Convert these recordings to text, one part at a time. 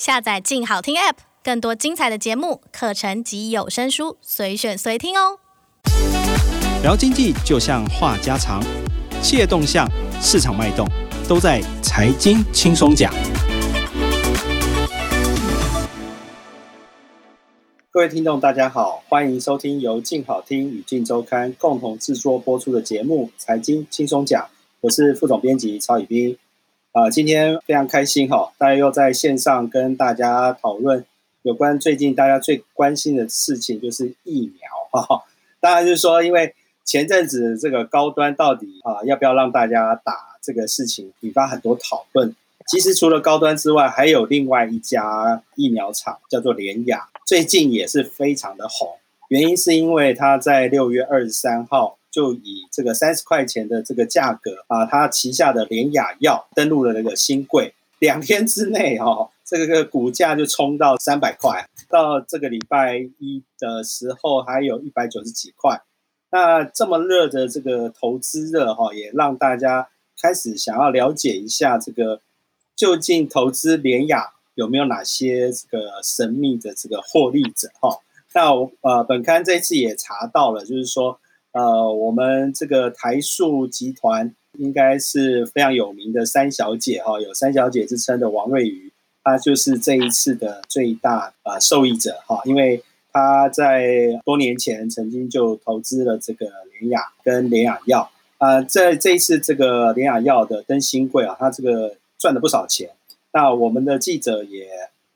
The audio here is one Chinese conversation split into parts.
下载“静好听 ”App，更多精彩的节目、课程及有声书，随选随听哦。聊经济就像话家常，企业动向、市场脉动，都在财经轻松讲。各位听众，大家好，欢迎收听由静好听与静周刊共同制作播出的节目《财经轻松讲》，我是副总编辑曹宇彬。啊、今天非常开心哈、哦，大家又在线上跟大家讨论有关最近大家最关心的事情，就是疫苗哈、哦。当然就是说，因为前阵子这个高端到底啊要不要让大家打这个事情，引发很多讨论。其实除了高端之外，还有另外一家疫苗厂叫做联雅，最近也是非常的红。原因是因为它在六月二十三号。就以这个三十块钱的这个价格啊，它旗下的联雅药登录了那个新贵，两天之内哈、哦，这个股价就冲到三百块，到这个礼拜一的时候还有一百九十几块。那这么热的这个投资热哈，也让大家开始想要了解一下这个究竟投资联雅有没有哪些这个神秘的这个获利者哈？那呃，本刊这次也查到了，就是说。呃，我们这个台塑集团应该是非常有名的三小姐哈，有三小姐之称的王瑞瑜，她就是这一次的最大呃受益者哈，因为她在多年前曾经就投资了这个联雅跟联雅药啊，在这一次这个联雅药的登新贵啊，她这个赚了不少钱。那我们的记者也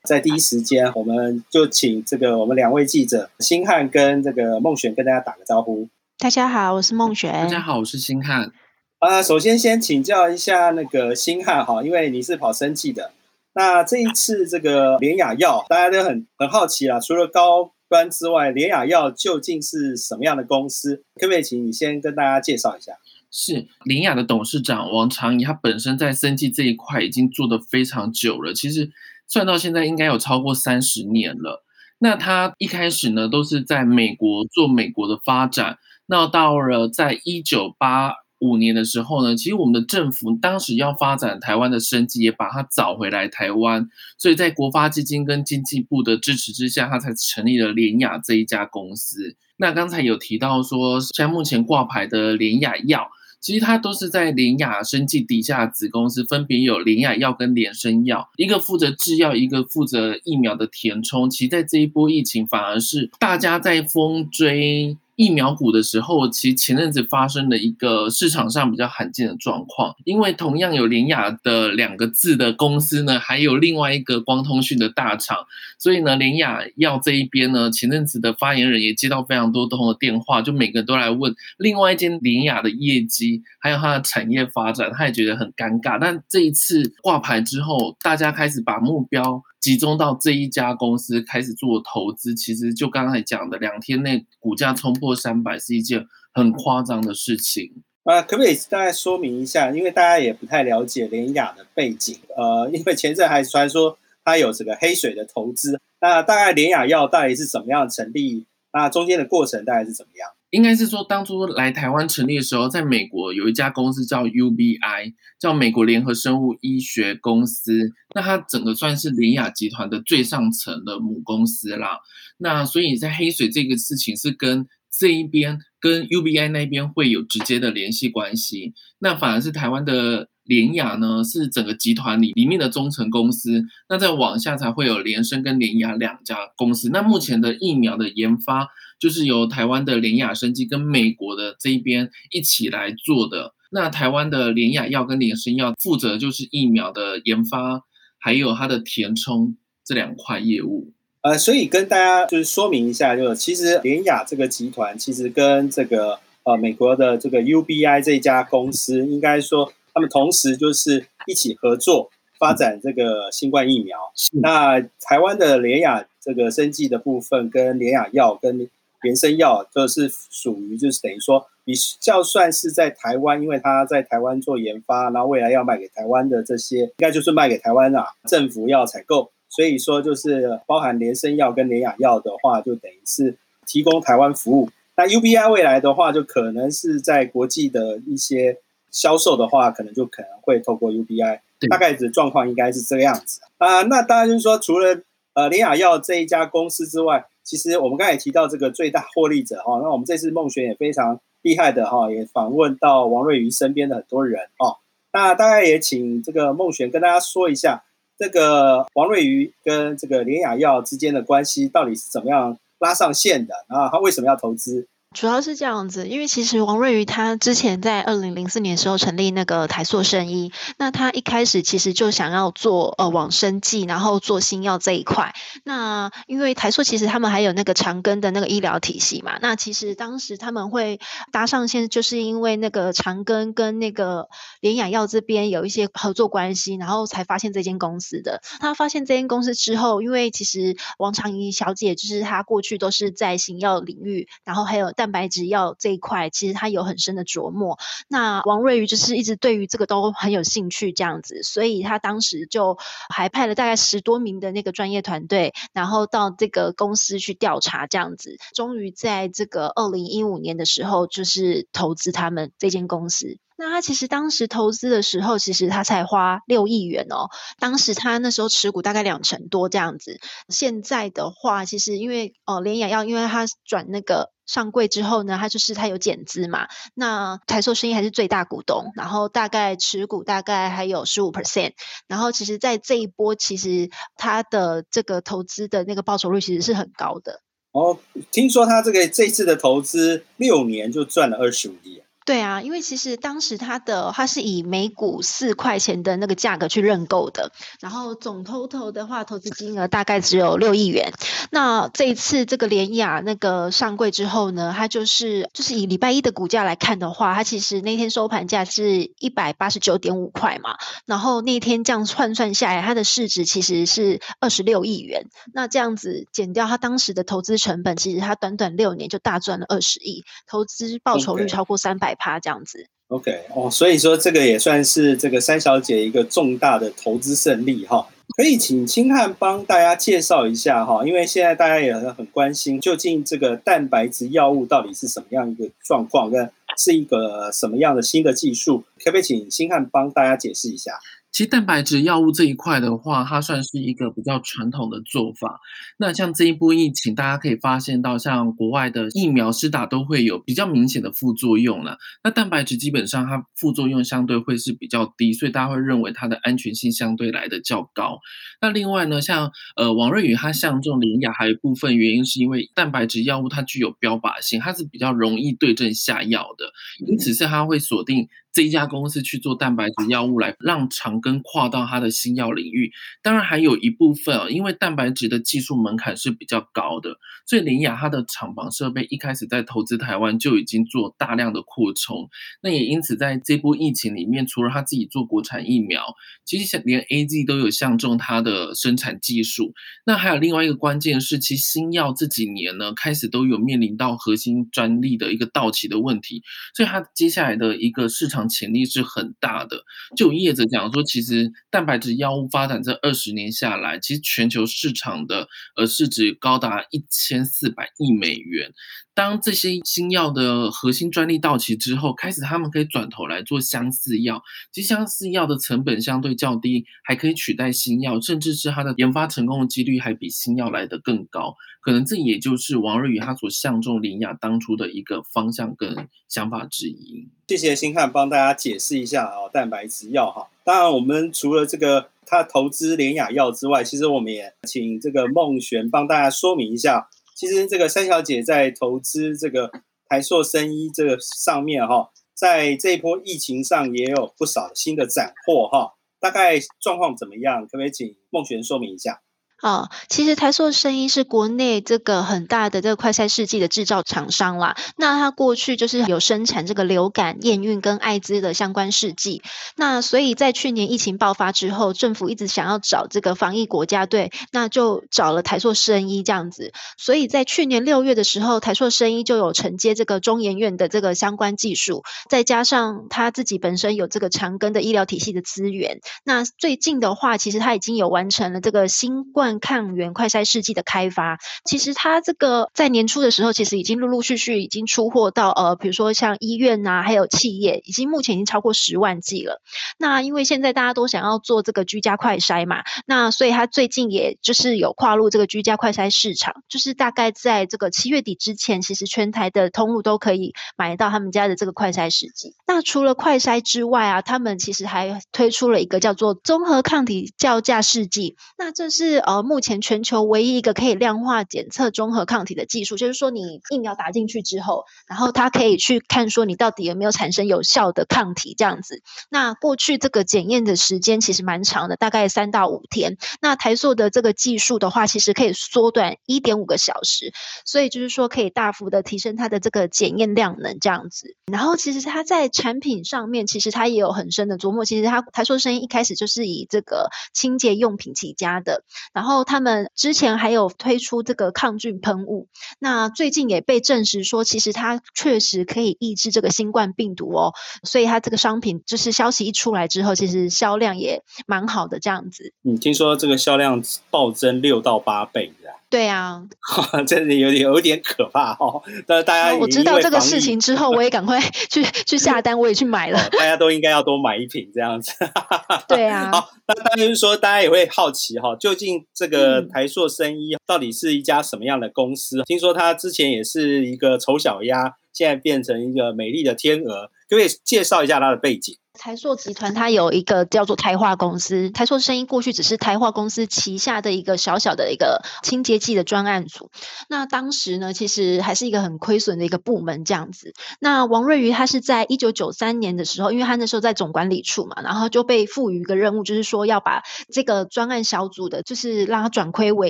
在第一时间，我们就请这个我们两位记者星汉跟这个孟璇跟大家打个招呼。大家好，我是孟璇。大家好，我是星汉。啊，首先先请教一下那个星汉哈，因为你是跑生技的。那这一次这个联雅药，大家都很很好奇啊。除了高端之外，联雅药究竟是什么样的公司？可不可以请你先跟大家介绍一下？是联雅的董事长王长义，他本身在生技这一块已经做得非常久了，其实算到现在应该有超过三十年了。那他一开始呢，都是在美国做美国的发展。那到了在一九八五年的时候呢，其实我们的政府当时要发展台湾的生技，也把它找回来台湾，所以在国发基金跟经济部的支持之下，他才成立了联雅这一家公司。那刚才有提到说，像目前挂牌的联雅药，其实它都是在联雅生技底下子公司，分别有联雅药跟联生药，一个负责制药，一个负责疫苗的填充。其实在这一波疫情，反而是大家在风追。疫苗股的时候，其实前阵子发生了一个市场上比较罕见的状况，因为同样有联雅的两个字的公司呢，还有另外一个光通讯的大厂，所以呢，联雅药这一边呢，前阵子的发言人也接到非常多通的电话，就每个人都来问另外一间联雅的业绩，还有它的产业发展，他也觉得很尴尬。但这一次挂牌之后，大家开始把目标。集中到这一家公司开始做投资，其实就刚才讲的，两天内股价冲三百是一件很夸张的事情。呃，可不可以大概说明一下？因为大家也不太了解联雅的背景。呃，因为前阵还传说他有这个黑水的投资。那大概联雅药到底是怎么样成立？那中间的过程大概是怎么样？应该是说，当初来台湾成立的时候，在美国有一家公司叫 UBI，叫美国联合生物医学公司。那它整个算是联雅集团的最上层的母公司啦。那所以在黑水这个事情是跟这一边跟 UBI 那边会有直接的联系关系。那反而是台湾的联雅呢，是整个集团里里面的中层公司。那再往下才会有联生跟联雅两家公司。那目前的疫苗的研发。就是由台湾的联雅生技跟美国的这一边一起来做的。那台湾的联雅药跟联生药负责就是疫苗的研发，还有它的填充这两块业务。呃，所以跟大家就是说明一下，就是其实联雅这个集团其实跟这个呃美国的这个 UBI 这家公司，应该说他们同时就是一起合作发展这个新冠疫苗。那台湾的联雅这个生技的部分跟联雅药跟原生药就是属于，就是等于说，比较算是在台湾，因为他在台湾做研发，然后未来要卖给台湾的这些，应该就是卖给台湾啊，政府要采购，所以说就是包含联生药跟联雅药的话，就等于是提供台湾服务。那 UBI 未来的话，就可能是在国际的一些销售的话，可能就可能会透过 UBI。大概的状况应该是这个样子啊、呃。那当然就是说，除了呃联雅药这一家公司之外，其实我们刚才也提到这个最大获利者哈、哦，那我们这次梦璇也非常厉害的哈、哦，也访问到王瑞云身边的很多人哦。那大概也请这个梦璇跟大家说一下，这个王瑞瑜跟这个联雅药之间的关系到底是怎么样拉上线的啊？他为什么要投资？主要是这样子，因为其实王瑞瑜他之前在二零零四年的时候成立那个台塑生医，那他一开始其实就想要做呃往生剂，然后做新药这一块。那因为台塑其实他们还有那个长庚的那个医疗体系嘛，那其实当时他们会搭上线，就是因为那个长庚跟那个联雅药这边有一些合作关系，然后才发现这间公司的。他发现这间公司之后，因为其实王长仪小姐就是她过去都是在新药领域，然后还有蛋白质药这一块，其实他有很深的琢磨。那王瑞瑜就是一直对于这个都很有兴趣，这样子，所以他当时就还派了大概十多名的那个专业团队，然后到这个公司去调查，这样子，终于在这个二零一五年的时候，就是投资他们这间公司。那他其实当时投资的时候，其实他才花六亿元哦。当时他那时候持股大概两成多这样子。现在的话，其实因为哦，联雅药因为他转那个上柜之后呢，他就是他有减资嘛。那台塑生意还是最大股东，然后大概持股大概还有十五 percent。然后其实，在这一波，其实他的这个投资的那个报酬率其实是很高的。哦，听说他这个这次的投资六年就赚了二十五亿。对啊，因为其实当时它的它是以每股四块钱的那个价格去认购的，然后总 total 的话，投资金额大概只有六亿元。那这一次这个联雅那个上柜之后呢，它就是就是以礼拜一的股价来看的话，它其实那天收盘价是一百八十九点五块嘛，然后那天这样换算下来，它的市值其实是二十六亿元。那这样子减掉它当时的投资成本，其实它短短六年就大赚了二十亿，投资报酬率超过三百。他这样子，OK 哦，所以说这个也算是这个三小姐一个重大的投资胜利哈。可以请新汉帮大家介绍一下哈，因为现在大家也很关心，究竟这个蛋白质药物到底是什么样一个状况，跟是一个什么样的新的技术，可不可以请新汉帮大家解释一下？其实蛋白质药物这一块的话，它算是一个比较传统的做法。那像这一波疫情，大家可以发现到，像国外的疫苗施打都会有比较明显的副作用了。那蛋白质基本上它副作用相对会是比较低，所以大家会认为它的安全性相对来的较高。那另外呢，像呃王瑞宇他相中联亚还有一部分原因是因为蛋白质药物它具有标靶性，它是比较容易对症下药的，因此是它会锁定。这一家公司去做蛋白质药物，来让长庚跨到它的新药领域。当然还有一部分啊，因为蛋白质的技术门槛是比较高的，所以林雅它的厂房设备一开始在投资台湾就已经做大量的扩充。那也因此在这波疫情里面，除了他自己做国产疫苗，其实连 AZ 都有相中它的生产技术。那还有另外一个关键是，其实新药这几年呢，开始都有面临到核心专利的一个到期的问题，所以它接下来的一个市场。潜力是很大的。就业者讲说，其实蛋白质药物发展这二十年下来，其实全球市场的呃市值高达一千四百亿美元。当这些新药的核心专利到期之后，开始他们可以转头来做相似药。其实相似药的成本相对较低，还可以取代新药，甚至是它的研发成功的几率还比新药来得更高。可能这也就是王瑞宇他所相中林雅当初的一个方向跟想法之一。谢谢钦汉帮大大家解释一下啊，蛋白质药哈。当然，我们除了这个他投资联雅药之外，其实我们也请这个孟璇帮大家说明一下。其实这个三小姐在投资这个台塑生医这个上面哈，在这一波疫情上也有不少新的斩获哈，大概状况怎么样？可不可以请孟璇说明一下？哦，其实台塑生医是国内这个很大的这个快筛试剂的制造厂商啦。那它过去就是有生产这个流感、验孕跟艾滋的相关试剂。那所以在去年疫情爆发之后，政府一直想要找这个防疫国家队，那就找了台塑生医这样子。所以在去年六月的时候，台塑生医就有承接这个中研院的这个相关技术，再加上他自己本身有这个长庚的医疗体系的资源。那最近的话，其实他已经有完成了这个新冠。抗原快筛试剂的开发。其实它这个在年初的时候，其实已经陆陆续续已经出货到呃，比如说像医院呐、啊，还有企业，已经目前已经超过十万剂了。那因为现在大家都想要做这个居家快筛嘛，那所以它最近也就是有跨入这个居家快筛市场，就是大概在这个七月底之前，其实全台的通路都可以买到他们家的这个快筛试剂。那除了快筛之外啊，他们其实还推出了一个叫做综合抗体叫价试剂。那这是呃目前全球唯一一个可以量化检测综合抗体的技术，就是说你疫苗打进去之后，然后它可以去看说你到底有没有产生有效的抗体这样子。那过去这个检验的时间其实蛮长的，大概三到五天。那台硕的这个技术的话，其实可以缩短一点五个小时，所以就是说可以大幅的提升它的这个检验量能这样子。然后其实它在产品上面，其实它也有很深的琢磨。其实它台塑生意一开始就是以这个清洁用品起家的，然后然后他们之前还有推出这个抗菌喷雾。那最近也被证实说，其实它确实可以抑制这个新冠病毒哦。所以它这个商品就是消息一出来之后，其实销量也蛮好的这样子。嗯，听说这个销量暴增六到八倍，对啊，真的有点有点可怕哦。但是大家我知道这个事情之后，我也赶快 去去下单，我也去买了。大家都应该要多买一瓶这样子。对啊。好，那当然就是说，大家也会好奇哈，究竟这个台硕生医到底是一家什么样的公司？嗯、听说他之前也是一个丑小鸭，现在变成一个美丽的天鹅，可不可以介绍一下他的背景？台塑集团它有一个叫做台化公司，台塑生医过去只是台化公司旗下的一个小小的一个清洁剂的专案组。那当时呢，其实还是一个很亏损的一个部门这样子。那王瑞瑜他是在一九九三年的时候，因为他那时候在总管理处嘛，然后就被赋予一个任务，就是说要把这个专案小组的，就是让他转亏为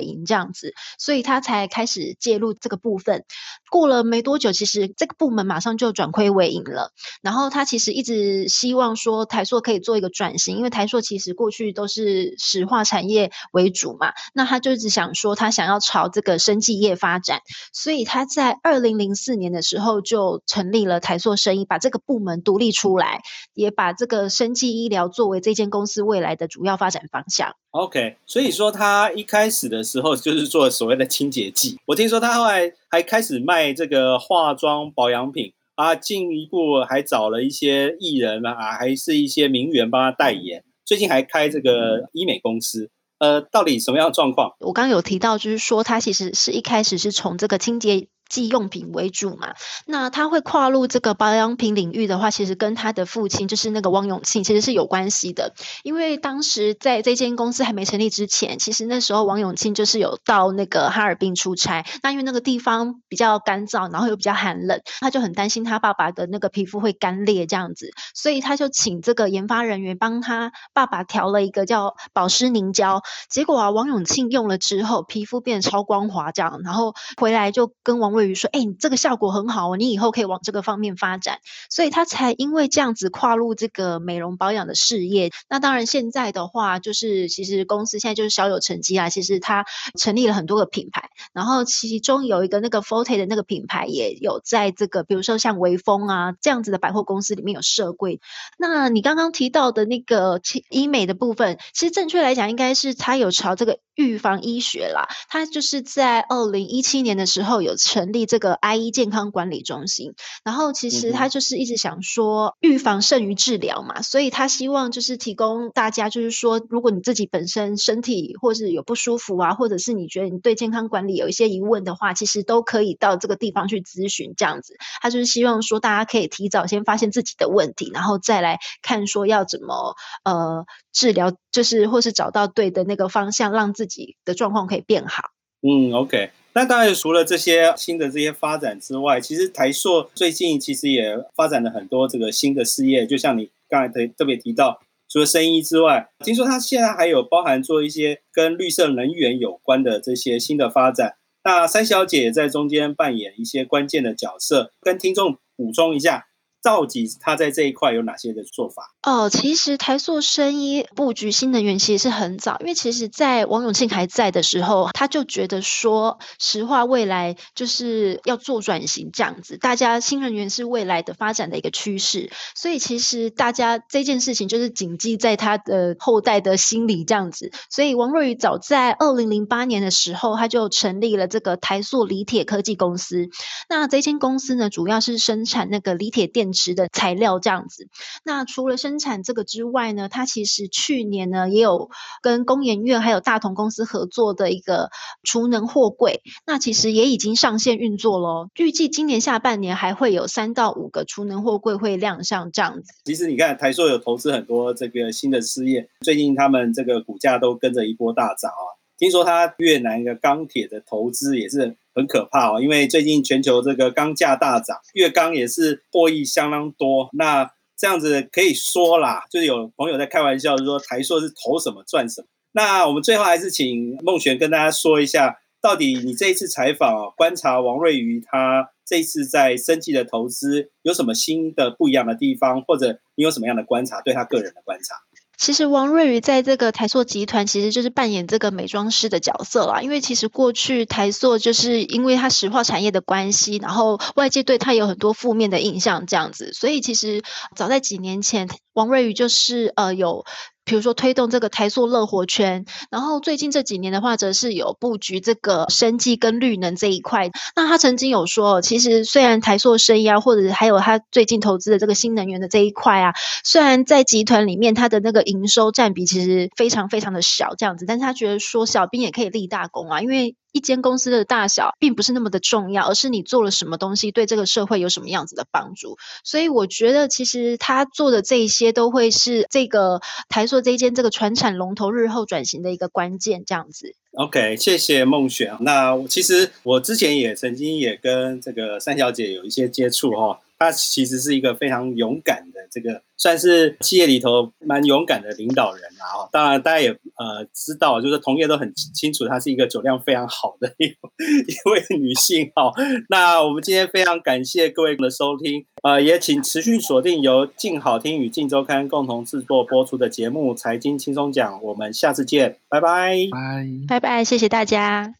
盈这样子，所以他才开始介入这个部分。过了没多久，其实这个部门马上就转亏为盈了。然后他其实一直希望。说台塑可以做一个转型，因为台塑其实过去都是石化产业为主嘛，那他就一直想说他想要朝这个生技业发展，所以他在二零零四年的时候就成立了台塑生医，把这个部门独立出来，也把这个生技医疗作为这间公司未来的主要发展方向。OK，所以说他一开始的时候就是做所谓的清洁剂，我听说他后来还开始卖这个化妆保养品。啊，进一步还找了一些艺人啊，还是一些名媛帮他代言。最近还开这个医美公司，呃，到底什么样的状况？我刚刚有提到，就是说他其实是一开始是从这个清洁剂用品为主嘛，那他会跨入这个保养品领域的话，其实跟他的父亲就是那个王永庆其实是有关系的。因为当时在这间公司还没成立之前，其实那时候王永庆就是有到那个哈尔滨出差。那因为那个地方比较干燥，然后又比较寒冷，他就很担心他爸爸的那个皮肤会干裂这样子，所以他就请这个研发人员帮他爸爸调了一个叫保湿凝胶。结果啊，王永庆用了之后，皮肤变得超光滑这样，然后回来就跟王。位于说，哎，你这个效果很好哦，你以后可以往这个方面发展，所以他才因为这样子跨入这个美容保养的事业。那当然，现在的话，就是其实公司现在就是小有成绩啊。其实他成立了很多个品牌，然后其中有一个那个 Forte 的那个品牌，也有在这个，比如说像微风啊这样子的百货公司里面有设柜。那你刚刚提到的那个医美的部分，其实正确来讲，应该是他有朝这个预防医学啦。他就是在二零一七年的时候有成。成立这个 IE 健康管理中心，然后其实他就是一直想说预防胜于治疗嘛，所以他希望就是提供大家，就是说如果你自己本身身体或是有不舒服啊，或者是你觉得你对健康管理有一些疑问的话，其实都可以到这个地方去咨询。这样子，他就是希望说大家可以提早先发现自己的问题，然后再来看说要怎么呃治疗，就是或是找到对的那个方向，让自己的状况可以变好。嗯，OK。那当然，除了这些新的这些发展之外，其实台硕最近其实也发展了很多这个新的事业。就像你刚才特特别提到，除了生医之外，听说它现在还有包含做一些跟绿色能源有关的这些新的发展。那三小姐也在中间扮演一些关键的角色，跟听众补充一下，到底他在这一块有哪些的做法？哦，其实台塑生医布局新能源其实是很早，因为其实在王永庆还在的时候，他就觉得说，石化未来就是要做转型这样子，大家新能源是未来的发展的一个趋势，所以其实大家这件事情就是谨记在他的后代的心里这样子，所以王瑞宇早在二零零八年的时候，他就成立了这个台塑锂铁科技公司，那这间公司呢，主要是生产那个锂铁电池的材料这样子，那除了生产这个之外呢，它其实去年呢也有跟工研院还有大同公司合作的一个储能货柜，那其实也已经上线运作喽。预计今年下半年还会有三到五个储能货柜会亮相这样子。其实你看台塑有投资很多这个新的事业，最近他们这个股价都跟着一波大涨啊。听说他越南一个钢铁的投资也是很可怕哦，因为最近全球这个钢价大涨，越钢也是获益相当多。那这样子可以说啦，就是有朋友在开玩笑，说台硕是投什么赚什么。那我们最后还是请孟璇跟大家说一下，到底你这一次采访观察王瑞瑜他这一次在生技的投资有什么新的不一样的地方，或者你有什么样的观察，对他个人的观察？其实王瑞瑜在这个台塑集团，其实就是扮演这个美妆师的角色啦。因为其实过去台塑就是因为它石化产业的关系，然后外界对他有很多负面的印象，这样子。所以其实早在几年前，王瑞瑜就是呃有。比如说推动这个台塑乐活圈，然后最近这几年的话，则是有布局这个生技跟绿能这一块。那他曾经有说，其实虽然台塑生意啊，或者还有他最近投资的这个新能源的这一块啊，虽然在集团里面它的那个营收占比其实非常非常的小，这样子，但是他觉得说小兵也可以立大功啊，因为。一间公司的大小并不是那么的重要，而是你做了什么东西对这个社会有什么样子的帮助。所以我觉得，其实他做的这一些都会是这个台塑这一间这个传产龙头日后转型的一个关键。这样子。OK，谢谢孟璇。那其实我之前也曾经也跟这个三小姐有一些接触哈。她其实是一个非常勇敢的，这个算是企业里头蛮勇敢的领导人啊。当然，大家也呃知道，就是同业都很清楚，她是一个酒量非常好的一 一位女性哈。那我们今天非常感谢各位的收听，呃，也请持续锁定由静好听与静周刊共同制作播出的节目《财经轻松讲》，我们下次见，拜拜，拜拜拜，谢谢大家。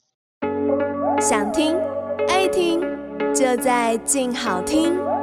想听爱听，就在静好听。